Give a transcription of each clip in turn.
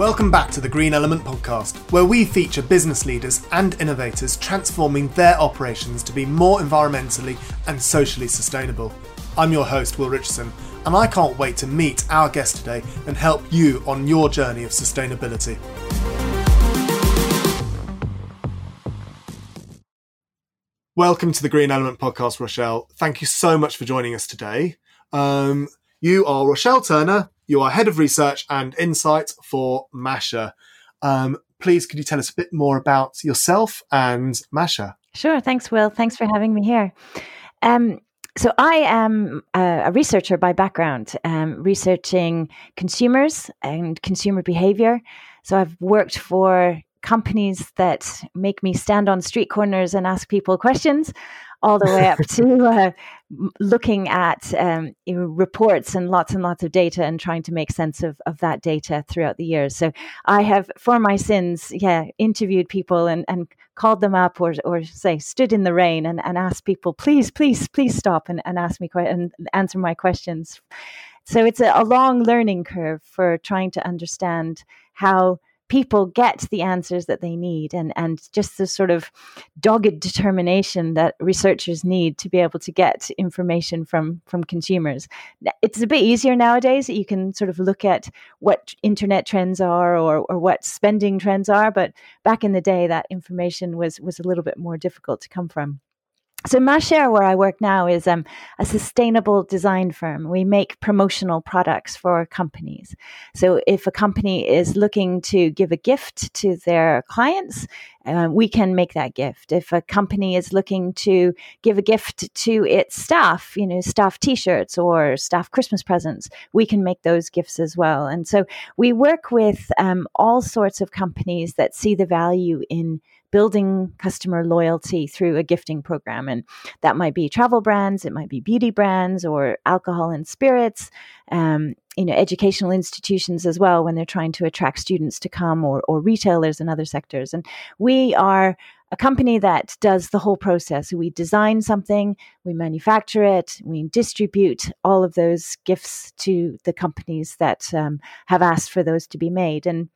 Welcome back to the Green Element podcast, where we feature business leaders and innovators transforming their operations to be more environmentally and socially sustainable. I'm your host, Will Richardson, and I can't wait to meet our guest today and help you on your journey of sustainability. Welcome to the Green Element podcast, Rochelle. Thank you so much for joining us today. Um, you are Rochelle Turner, you are head of research and insight for MaCher. Um, please, could you tell us a bit more about yourself and MaCher? Sure. Thanks, Will. Thanks for having me here. Um, so I am a, researcher by background, um, researching consumers and consumer behavior. So I've worked for companies that make me stand on street corners and ask people questions all the way up to uh, looking at um, reports and lots and lots of data and trying to make sense of, of that data throughout the years. So I have, for my sins, yeah, interviewed people and, and called them up or, or say stood in the rain and, and asked people, please, please, please stop and, and ask me que- and answer my questions. So it's a, a long learning curve for trying to understand how people get the answers that they need and, and just the sort of dogged determination that researchers need to be able to get information from, from consumers. It's a bit easier nowadays. That you can sort of look at what internet trends are or, or what spending trends are, but back in the day, that information was, was a little bit more difficult to come from. So MaCher, where I work now, is um, a sustainable design firm. We make promotional products for companies. So if a company is looking to give a gift to their clients, uh, we can make that gift. If a company is looking to give a gift to its staff, you know, staff T-shirts or staff Christmas presents, we can make those gifts as well. And so we work with um, all sorts of companies that see the value in building customer loyalty through a gifting program. And that might be travel brands, it might be beauty brands or alcohol and spirits, um, you know, educational institutions as well when they're trying to attract students to come or, or retailers in other sectors. And we are a company that does the whole process. We design something, we manufacture it, we distribute all of those gifts to the companies that um, have asked for those to be made. And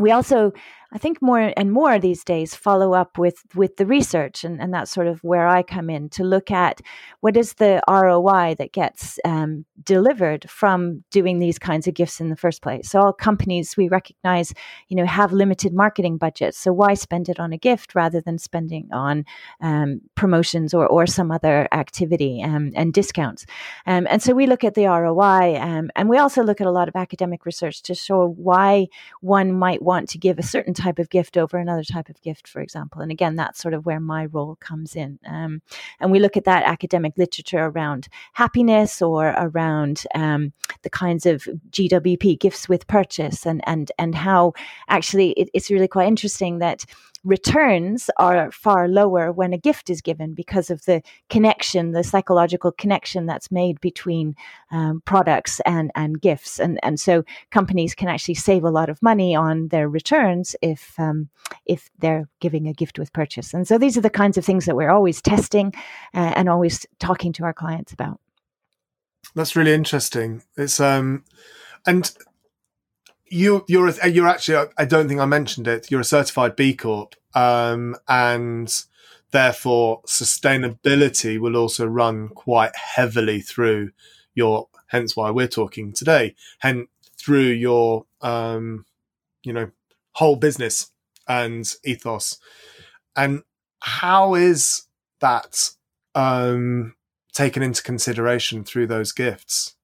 we also I think more and more these days follow up with with the research, and, and that's sort of where I come in to look at what is the ROI that gets um, delivered from doing these kinds of gifts in the first place. So all companies we recognize, you know, have limited marketing budgets. So why spend it on a gift rather than spending on um, promotions or or some other activity um, and discounts? Um, and so we look at the ROI, um, and we also look at a lot of academic research to show why one might want to give a certain type of gift over another type of gift, for example. And again, that's sort of where my role comes in. Um, and we look at that academic literature around happiness or around um, the kinds of GWP gifts with purchase and and and how actually it, it's really quite interesting that returns are far lower when a gift is given because of the connection, the psychological connection that's made between um, products and, and gifts. And, and so companies can actually save a lot of money on their returns if, um, if they're giving a gift with purchase. And so these are the kinds of things that we're always testing uh, and always talking to our clients about. That's really interesting. It's, um, and you you're you're actually I don't think I mentioned it. You're a certified B Corp, um, and therefore sustainability will also run quite heavily through your. Hence why we're talking today. Hence through your um, you know whole business and ethos. And how is that um, taken into consideration through those gifts?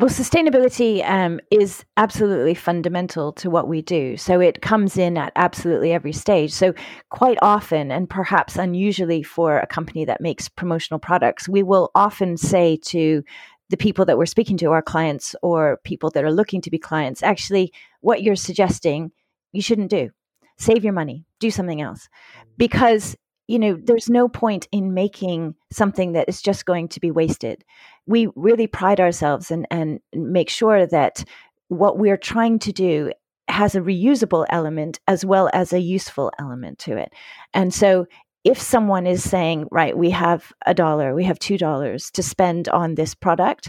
Well, sustainability um, is absolutely fundamental to what we do. So it comes in at absolutely every stage. So, quite often, and perhaps unusually for a company that makes promotional products, we will often say to the people that we're speaking to, our clients or people that are looking to be clients, actually, what you're suggesting, you shouldn't do. Save your money, do something else. Because you know, there's no point in making something that is just going to be wasted. We really pride ourselves and, and make sure that what we're trying to do has a reusable element as well as a useful element to it. And so if someone is saying, right, we have a dollar, we have two dollars to spend on this product,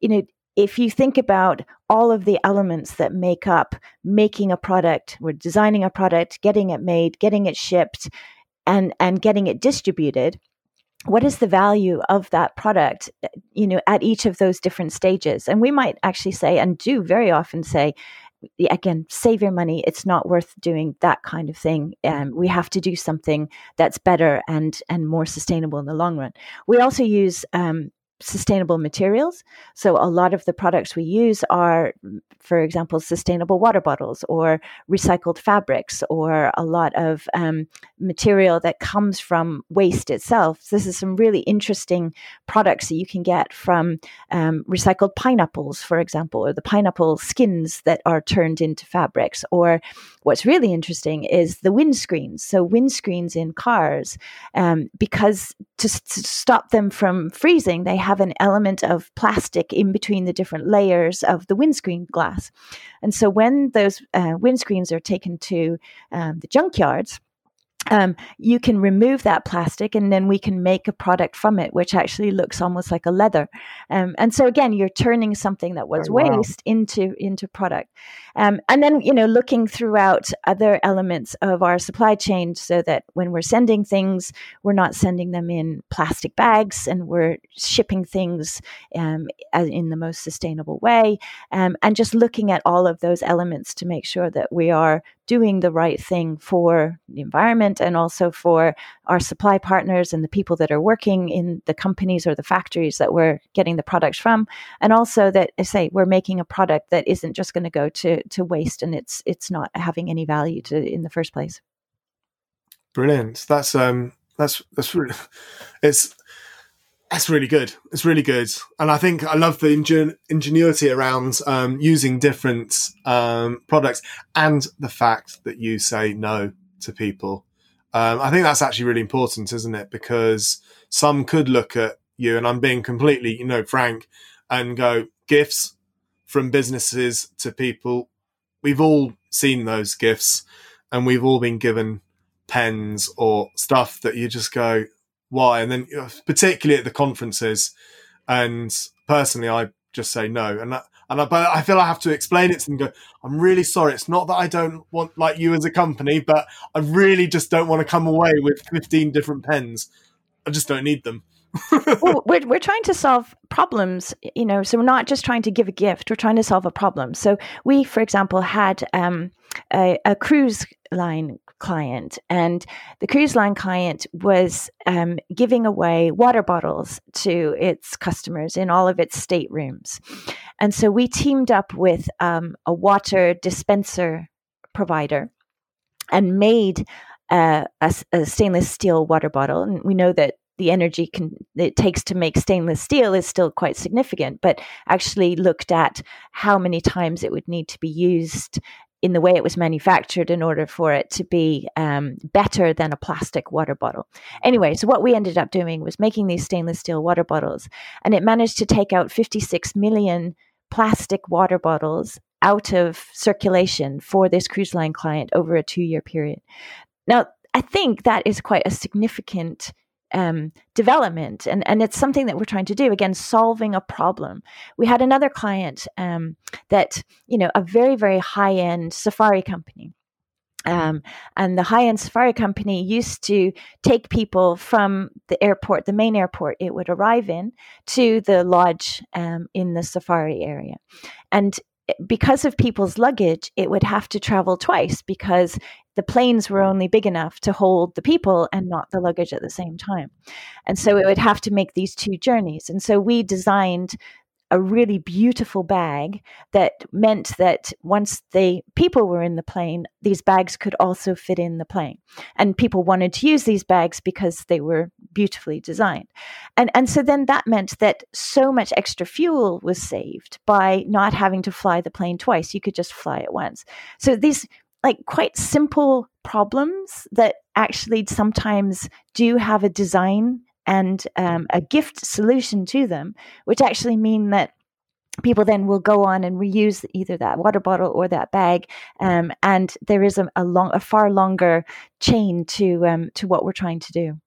you know, if you think about all of the elements that make up making a product, we're designing a product, getting it made, getting it shipped, and and getting it distributed what is the value of that product you know at each of those different stages? And we might actually say and do very often say again save your money. It's not worth doing that kind of thing. Um, we have to do something that's better and and more sustainable in the long run. We also use um, sustainable materials. So a lot of the products we use are, for example, sustainable water bottles or recycled fabrics or a lot of um, material that comes from waste itself. So this is some really interesting products that you can get from um, recycled pineapples, for example, or the pineapple skins that are turned into fabrics. Or what's really interesting is the windscreens. So windscreens in cars, um, because to, to stop them from freezing, they have have an element of plastic in between the different layers of the windscreen glass. And so when those uh, windscreens are taken to um, the junkyards, um, you can remove that plastic and then we can make a product from it, which actually looks almost like a leather. Um, and so again, you're turning something that was oh, wow. waste into into product. Um, and then you know, looking throughout other elements of our supply chain, so that when we're sending things, we're not sending them in plastic bags, and we're shipping things um, in the most sustainable way. Um, and just looking at all of those elements to make sure that we are doing the right thing for the environment and also for our supply partners and the people that are working in the companies or the factories that we're getting the products from. And also that I say we're making a product that isn't just going to go to to waste and it's it's not having any value to in the first place. Brilliant. That's um that's that's really it's that's really good. It's really good, and I think I love the ingen- ingenuity around um, using different um, products and the fact that you say no to people. Um, I think that's actually really important, isn't it? Because some could look at you, and I'm being completely, you know, frank, and go gifts from businesses to people. We've all seen those gifts, and we've all been given pens or stuff that you just go, why. And then particularly at the conferences, and personally, I just say no. And that, and I, but I feel I have to explain it to them. Go, I'm really sorry. It's not that I don't want like you as a company, but I really just don't want to come away with 15 different pens. I just don't need them. well, we're, we're trying to solve problems, you know, so we're not just trying to give a gift, we're trying to solve a problem. So we, for example, had um, a, a, cruise line client, and the cruise line client was um, giving away water bottles to its customers in all of its staterooms. And so we teamed up with um, a water dispenser provider and made uh, a, a, stainless steel water bottle. And we know that the energy can, it takes to make stainless steel is still quite significant, but actually looked at how many times it would need to be used in the way it was manufactured in order for it to be um, better than a plastic water bottle. Anyway, so what we ended up doing was making these stainless steel water bottles, and it managed to take out 56 million plastic water bottles out of circulation for this cruise line client over a two year period. Now, I think that is quite a significant um, development. And, and it's something that we're trying to do, again, solving a problem. We had another client um, that, you know, a very, very high end safari company. Um, and the high end safari company used to take people from the airport, the main airport it would arrive in, to the lodge um, in the safari area. And because of people's luggage, it would have to travel twice because the planes were only big enough to hold the people and not the luggage at the same time. And so it would have to make these two journeys. And so we designed a really beautiful bag that meant that once the people were in the plane, these bags could also fit in the plane. And people wanted to use these bags because they were beautifully designed. And, and so then that meant that so much extra fuel was saved by not having to fly the plane twice. You could just fly it once. So these like quite simple problems that actually sometimes do have a design and um, a gift solution to them, which actually mean that people then will go on and reuse either that water bottle or that bag, um, and there is a, a, long, a far longer chain to um, to what we're trying to do.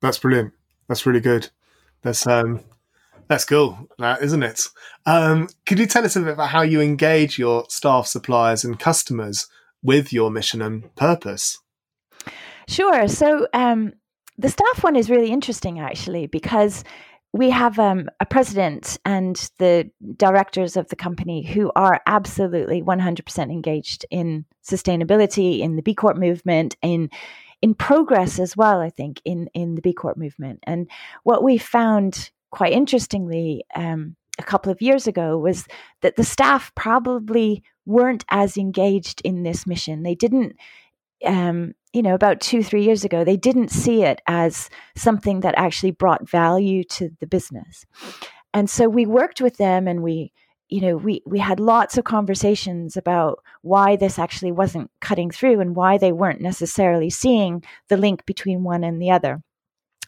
That's brilliant. That's really good. That's um, That's cool, that isn't it? Um, could you tell us a bit about how you engage your staff, suppliers, and customers with your mission and purpose? Sure. So um, the staff one is really interesting, actually, because we have um, a president and the directors of the company who are absolutely 100% engaged in sustainability, in the B Corp movement, in in progress as well. I think in in the B Corp movement, and what we found quite interestingly um, a couple of years ago was that the staff probably weren't as engaged in this mission. They didn't um, you know, about two, three years ago, they didn't see it as something that actually brought value to the business. And so we worked with them and we, you know, we, we had lots of conversations about why this actually wasn't cutting through and why they weren't necessarily seeing the link between one and the other.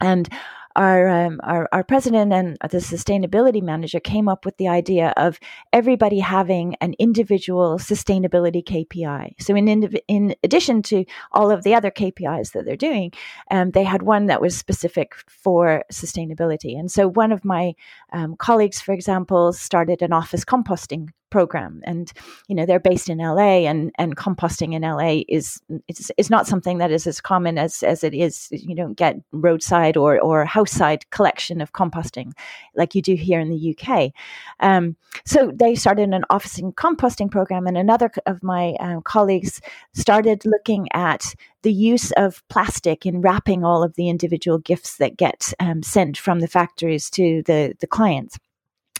And our, um, our, our president and the sustainability manager came up with the idea of everybody having an individual sustainability KPI. So in in addition to all of the other KPIs that they're doing, um, they had one that was specific for sustainability. And so one of my um, colleagues, for example, started an office composting program. And you know they're based in LA and and composting in LA is it's, it's not something that is as common as as it is you don't get roadside or or house side collection of composting like you do here in the UK um, so they started an office and composting program and another of my um, colleagues started looking at the use of plastic in wrapping all of the individual gifts that get um, sent from the factories to the the clients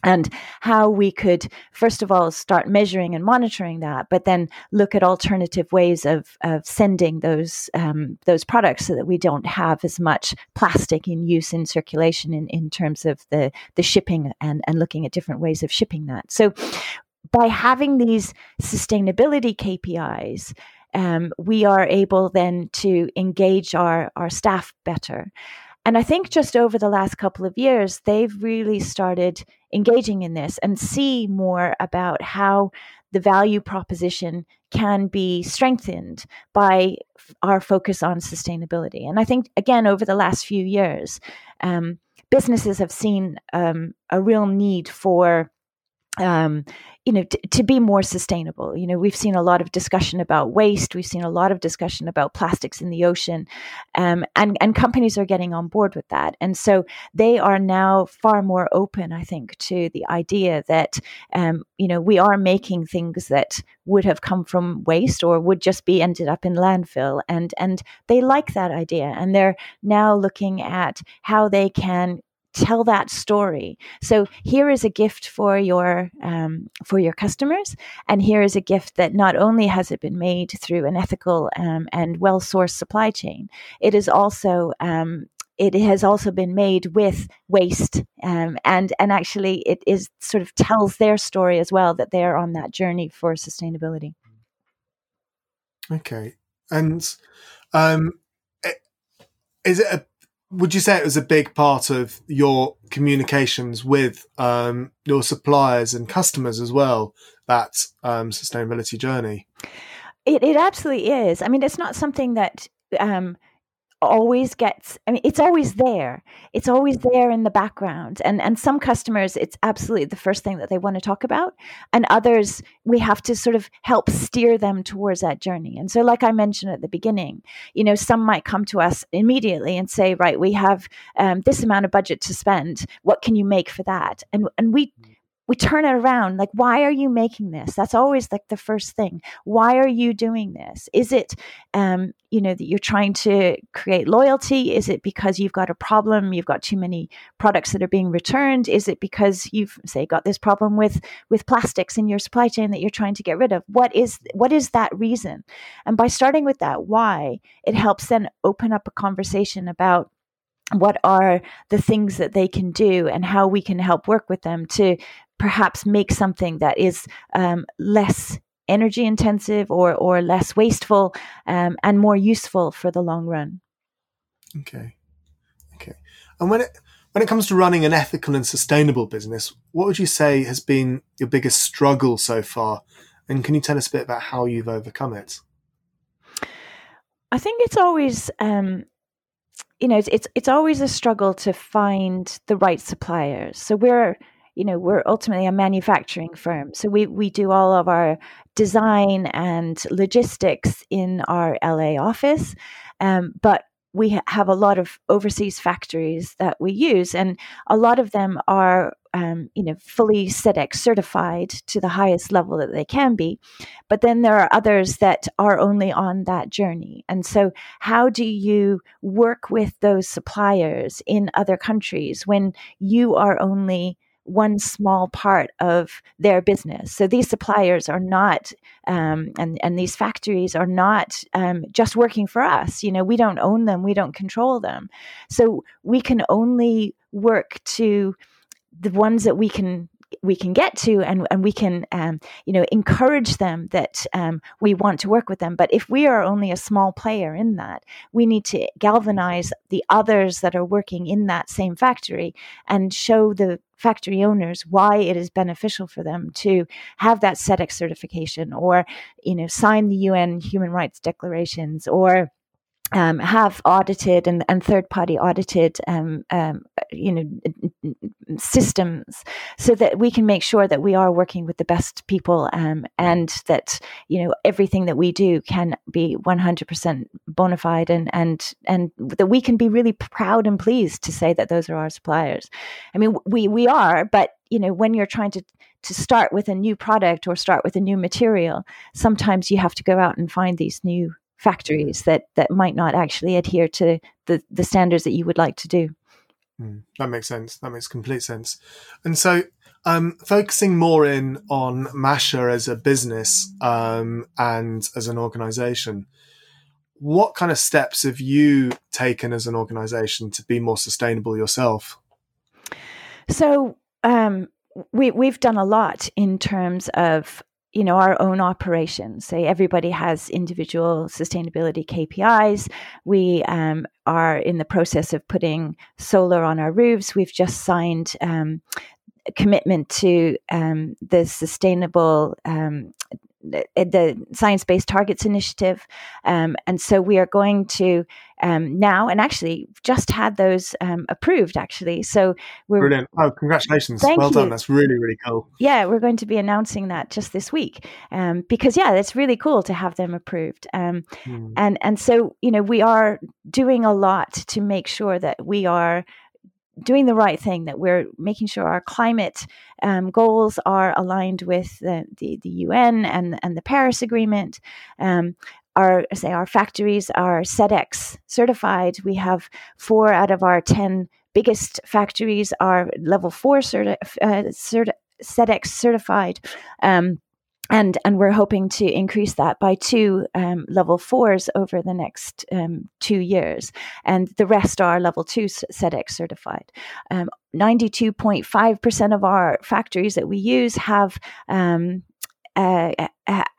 and how we could first of all start measuring and monitoring that but then look at alternative ways of, of sending those um, those products so that we don't have as much plastic in use in circulation in, in terms of the the shipping and, and looking at different ways of shipping that. So by having these sustainability KPIs um, we are able then to engage our, our staff better and I think just over the last couple of years, they've really started engaging in this and see more about how the value proposition can be strengthened by our focus on sustainability. And I think, again, over the last few years, um, businesses have seen um, a real need for um, you know, t- to be more sustainable. You know, we've seen a lot of discussion about waste. We've seen a lot of discussion about plastics in the ocean, um, and and companies are getting on board with that. And so they are now far more open, I think, to the idea that um, you know we are making things that would have come from waste or would just be ended up in landfill, and and they like that idea, and they're now looking at how they can tell that story. So here is a gift for your um, for your customers, and here is a gift that not only has it been made through an ethical um, and well sourced supply chain, it is also um, it has also been made with waste um, and and actually it is sort of tells their story as well that they are on that journey for sustainability okay and um, is it a would you say it was a big part of your communications with um, your suppliers and customers as well that um, sustainability journey? It, it absolutely is. I mean it's not something that um, always gets i mean it's always there. It's always there in the background. And and some customers it's absolutely the first thing that they want to talk about. And others we have to sort of help steer them towards that journey. And so like i mentioned at the beginning you know some might come to us immediately and say right we have um, this amount of budget to spend. What can you make for that? And and we we turn it around like why are you making this? That's always like the first thing. Why are you doing this? Is it um, you know that you're trying to create loyalty? Is it because you've got a problem? You've got too many products that are being returned? Is it because you've say got this problem with with plastics in your supply chain that you're trying to get rid of? What is what is that reason? And by starting with that why it helps then open up a conversation about what are the things that they can do and how we can help work with them to perhaps make something that is um, less energy intensive or or less wasteful um, and more useful for the long run. Okay, okay. And when it when it comes to running an ethical and sustainable business, what would you say has been your biggest struggle so far? And can you tell us a bit about how you've overcome it? I think it's always um, you know, it's, it's it's always a struggle to find the right suppliers. So we're you know we're ultimately a manufacturing firm so we we do all of our design and logistics in our la office um, but we have a lot of overseas factories that we use, and a lot of them are, um, you know, fully Sedex certified to the highest level that they can be. But then there are others that are only on that journey. And so, how do you work with those suppliers in other countries when you are only one small part of their business. So these suppliers are not, um, and and these factories are not um, just working for us. You know, we don't own them, we don't control them. So we can only work to the ones that we can we can get to and, and we can um, you know encourage them that um, we want to work with them. But if we are only a small player in that we need to galvanize the others that are working in that same factory and show the factory owners why it is beneficial for them to have that SEDEX certification or you know sign the UN human rights declarations or um, have audited and, and third party audited um, um, you know systems so that we can make sure that we are working with the best people um, and that you know everything that we do can be 100% bona fide and and and that we can be really proud and pleased to say that those are our suppliers. I mean we we are but you know when you're trying to to start with a new product or start with a new material sometimes you have to go out and find these new factories that that might not actually adhere to the the standards that you would like to do. Mm, that makes sense. That makes complete sense. And so, um, focusing more in on MaCher as a business um, and as an organization, what kind of steps have you taken as an organization to be more sustainable yourself? So, um, we we've done a lot in terms of you know our own operations. Say everybody has individual sustainability kpis we um, are in the process of putting solar on our roofs. We've just signed um, a commitment to um, the sustainable um, the, the Science Based Targets Initiative. Um, and so we are going to um, now, and actually just had those um, approved, actually. So we're. Brilliant. Oh, congratulations. well you. done. That's really, really cool. Yeah, we're going to be announcing that just this week um, because, yeah, it's really cool to have them approved. Mm. And, and so, you know, we are doing a lot to make sure that we are doing the right thing, that we're making sure our climate um, goals are aligned with the, the, the, UN and, and the Paris Agreement. Um, our say our factories are SEDEX certified. We have four out of our ten biggest factories are level four certi- uh, certi- SEDEX certified. Um, and and we're hoping to increase that by two um, level fours over the next um, two years, and the rest are level two SEDEX certified. Um, Ninety-two point five percent of our factories that we use have um, uh,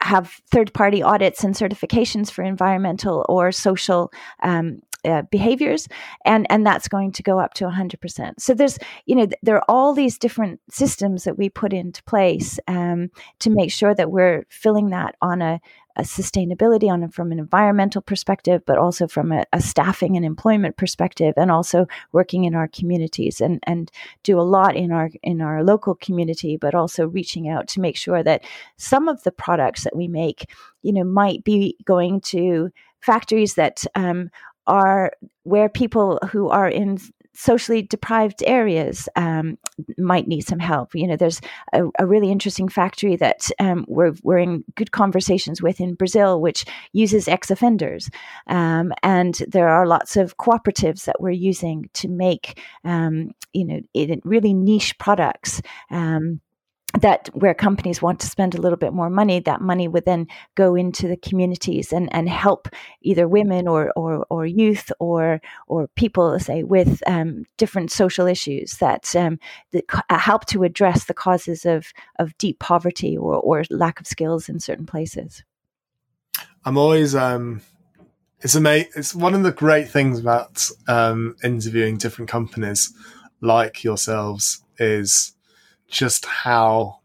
have third party audits and certifications for environmental or social um, uh, behaviors and and that's going to go up to 100% so there's you know there are all these different systems that we put into place um, to make sure that we're filling that on a, a sustainability on from an environmental perspective, but also from a, a, staffing and employment perspective, and also working in our communities and and do a lot in our in our local community, but also reaching out to make sure that some of the products that we make, you know, might be going to factories that um, are where people who are in socially deprived areas um, might need some help. You know, there's a, a really interesting factory that um, we're, we're in good conversations with in Brazil, which uses ex offenders. Um, and there are lots of cooperatives that we're using to make, um, you know, really niche products um, that where companies want to spend a little bit more money, that money would then go into the communities and, and help either women or, or, or youth or or people say with um, different social issues that, um, that uh, help to address the causes of, of deep poverty or, or lack of skills in certain places. I'm always um, it's amazing. It's one of the great things about um, interviewing different companies like yourselves is just how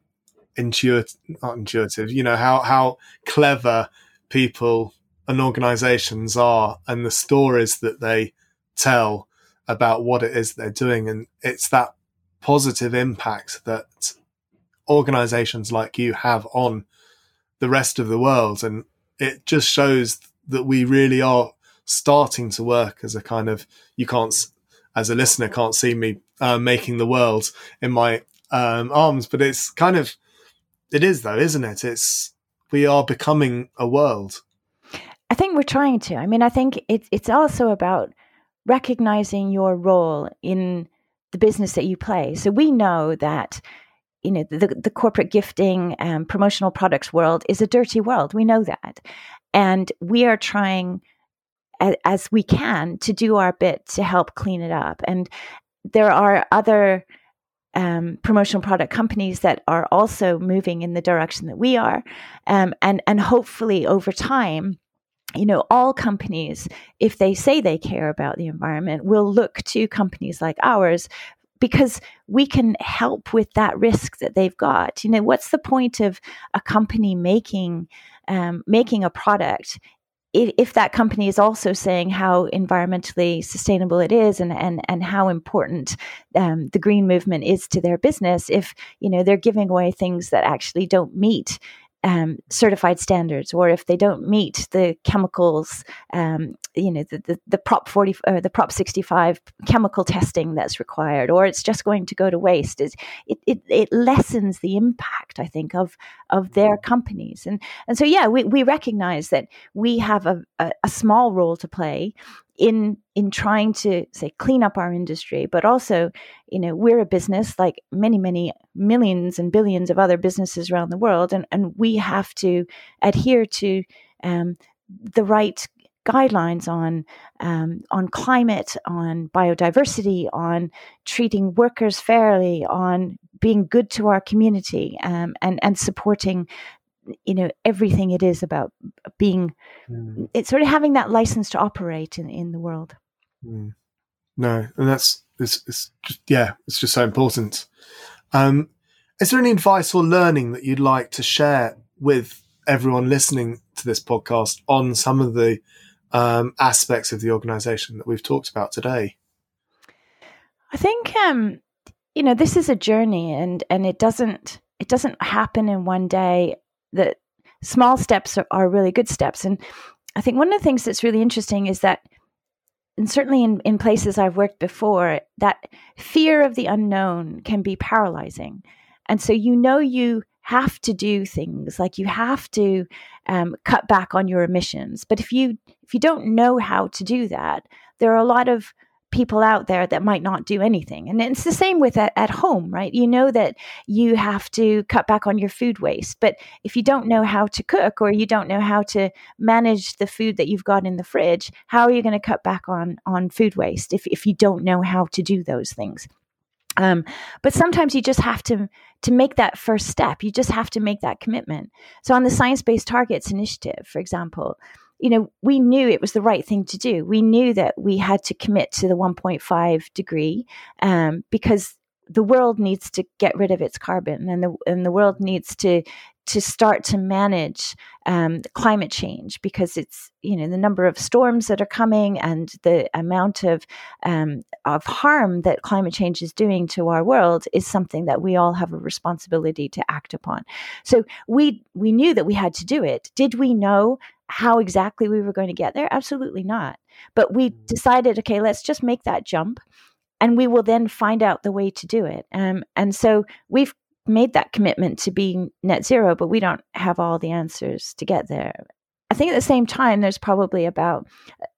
intuitive, not intuitive, you know, how, how clever people and organizations are and the stories that they tell about what it is they're doing. And it's that positive impact that organizations like you have on the rest of the world. And it just shows that we really are starting to work as a kind of, you can't, as a listener, can't see me uh, making the world in my um, arms, but it's kind of, it is though, isn't it? It's, we are becoming a world. I think we're trying to. I mean, I think it's it's also about recognizing your role in the business that you play. So we know that you know the the corporate gifting and promotional products world is a dirty world. We know that, and we are trying as, as we can to do our bit to help clean it up. And there are other um, promotional product companies that are also moving in the direction that we are, um, and and hopefully over time you know, all companies, if they say they care about the environment, will look to companies like ours because we can help with that risk that they've got. You know, what's the point of a company making um, making a product if, if, that company is also saying how environmentally sustainable it is and and and how important um, the green movement is to their business? If you know they're giving away things that actually don't meet um, certified standards, or if they don't meet the chemicals, um, you know, the, the, the, Prop 40 or uh, the Prop 65 chemical testing that's required, or it's just going to go to waste. It, it, it lessens the impact, I think, of of their companies. And and so yeah, we, we recognize that we have a, a, a small role to play in in trying to say clean up our industry but also you know we're a business like many many millions and billions of other businesses around the world and and we have to adhere to um, the right guidelines on um, on climate, on biodiversity, on treating workers fairly, on being good to our community, um, and and supporting you know everything it is about being mm. it's sort of having that license to operate in in the world mm. no and that's it's, it's just yeah it's just so important um is there any advice or learning that you'd like to share with everyone listening to this podcast on some of the um, aspects of the organization that we've talked about today i think um you know this is a journey and and it doesn't it doesn't happen in one day that small steps are, are really good steps. And I think one of the things that's really interesting is that and certainly in, in places I've worked before, that fear of the unknown can be paralyzing. And so you know you have to do things like you have to um, cut back on your emissions. But if you if you don't know how to do that, there are a lot of people out there that might not do anything. And it's the same with at, at, home, right? You know that you have to cut back on your food waste, but if you don't know how to cook or you don't know how to manage the food that you've got in the fridge, how are you going to cut back on on food waste if if you don't know how to do those things? Um, but sometimes you just have to to make that first step. You just have to make that commitment. So on the Science Based Targets Initiative, for example, you know, we knew it was the right thing to do. We knew that we had to commit to the 1.5 degree um, because the world needs to get rid of its carbon, and the and the world needs to to start to manage um, climate change because it's you know the number of storms that are coming and the amount of um, of harm that climate change is doing to our world is something that we all have a responsibility to act upon. So we we knew that we had to do it. Did we know how exactly we were going to get there? Absolutely not. But we mm. decided, okay, let's just make that jump and we will then find out the way to do it. Um, and so we've made that commitment to being net zero, but we don't have all the answers to get there. I think at the same time, there's probably about,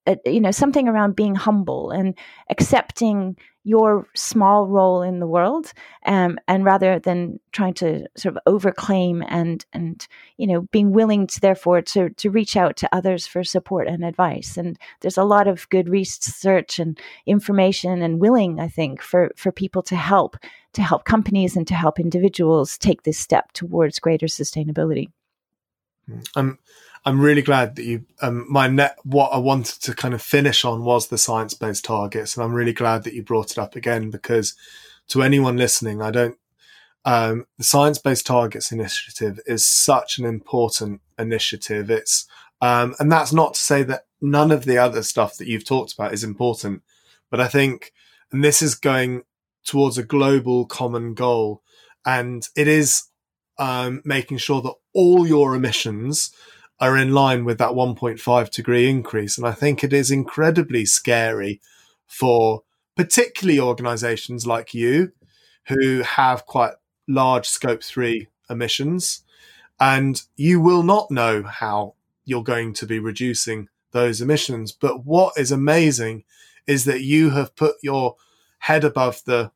uh, you know, something around being humble and accepting your small role in the world, um, and rather than trying to sort of overclaim and and you know being willing to therefore to to reach out to others for support and advice. And there's a lot of good research and information and willing, I think, for for people to help to help companies and to help individuals take this step towards greater sustainability. Um, I'm really glad that you, um, my net, what I wanted to kind of finish on was the science based targets. And I'm really glad that you brought it up again because to anyone listening, I don't, um, the science based targets initiative is such an important initiative. It's, um, and that's not to say that none of the other stuff that you've talked about is important, But I think, and this is going towards a global common goal, and it is um, making sure that all your emissions are in line with that 1.5 degree increase. And I think it is incredibly scary for particularly organizations like you who have quite large scope three emissions. And you will not know how you're going to be reducing those emissions. But what is amazing is that you have put your head above the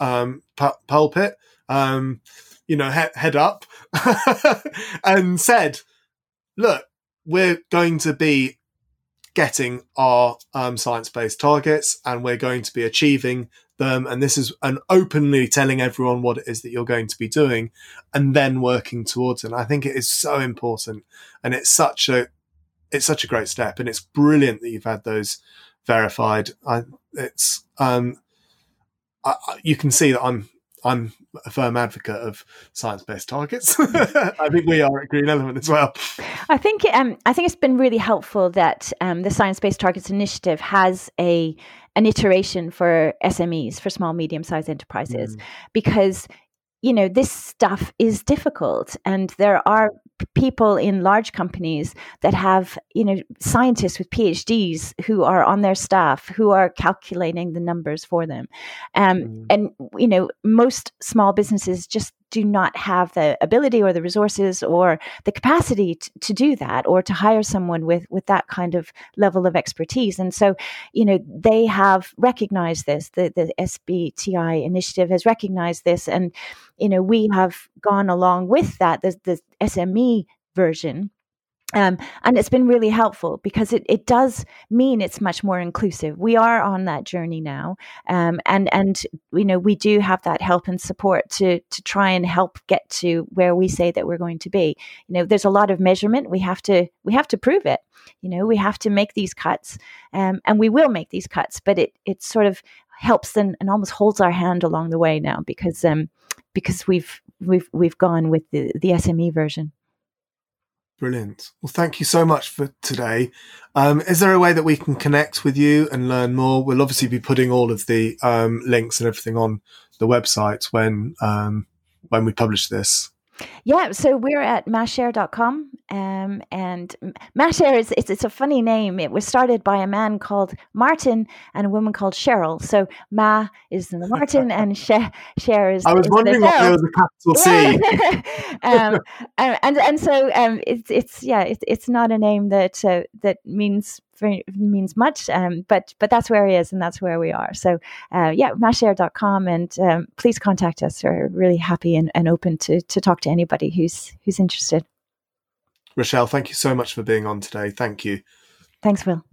um, pu- pulpit, um, you know, he- head up, and said, look, we're going to be getting our um, science-based targets and we're going to be achieving them and this is an openly telling everyone what it is that you're going to be doing and then working towards it. And i think it is so important and it's such a it's such a great step and it's brilliant that you've had those verified. I, it's um I, you can see that i'm I'm a firm advocate of science-based targets. I think we are at Green Element as well. I think um, I think it's been really helpful that um, the Science-Based Targets Initiative has a an iteration for SMEs, for small medium-sized enterprises, mm. because you know this stuff is difficult and there are people in large companies that have you know scientists with phds who are on their staff who are calculating the numbers for them um, mm. and you know most small businesses just do not have the ability or the resources or the capacity to, do that or to hire someone with with that kind of level of expertise. And so you know they have recognized this the the SBTI initiative has recognized this. And you know we have gone along with that the, the SME version um, and it's been really helpful because it, it does mean it's much more inclusive. We are on that journey now, um, and and you know we do have that help and support to to try and help get to where we say that we're going to be. You know, there's a lot of measurement. We have to we have to prove it. You know, we have to make these cuts, um, and we will make these cuts. But it it sort of helps and, and almost holds our hand along the way now because um because we've we've we've gone with the the SME version. Brilliant. Well, thank you so much for today. Um, is there a way that we can connect with you and learn more? We'll obviously be putting all of the um, links and everything on the website when um, when we publish this. Yeah, so we're at macher.com. Um, and MaCher is it's, it's a funny name. It was started by a man called Martin and a woman called Cheryl. So Ma is the Martin and Sh- Share is. I was is wondering the what there was a capital C. um, and, and and so um, it's it's yeah it's it's not a name that uh, that means means much. Um, but but that's where he is, and that's where we are. So uh, yeah, macher.com, and um, please contact us. We're really happy and, and open to to talk to anybody who's who's interested. Rochelle, thank you so much for being on today. Thank you. Thanks, Will.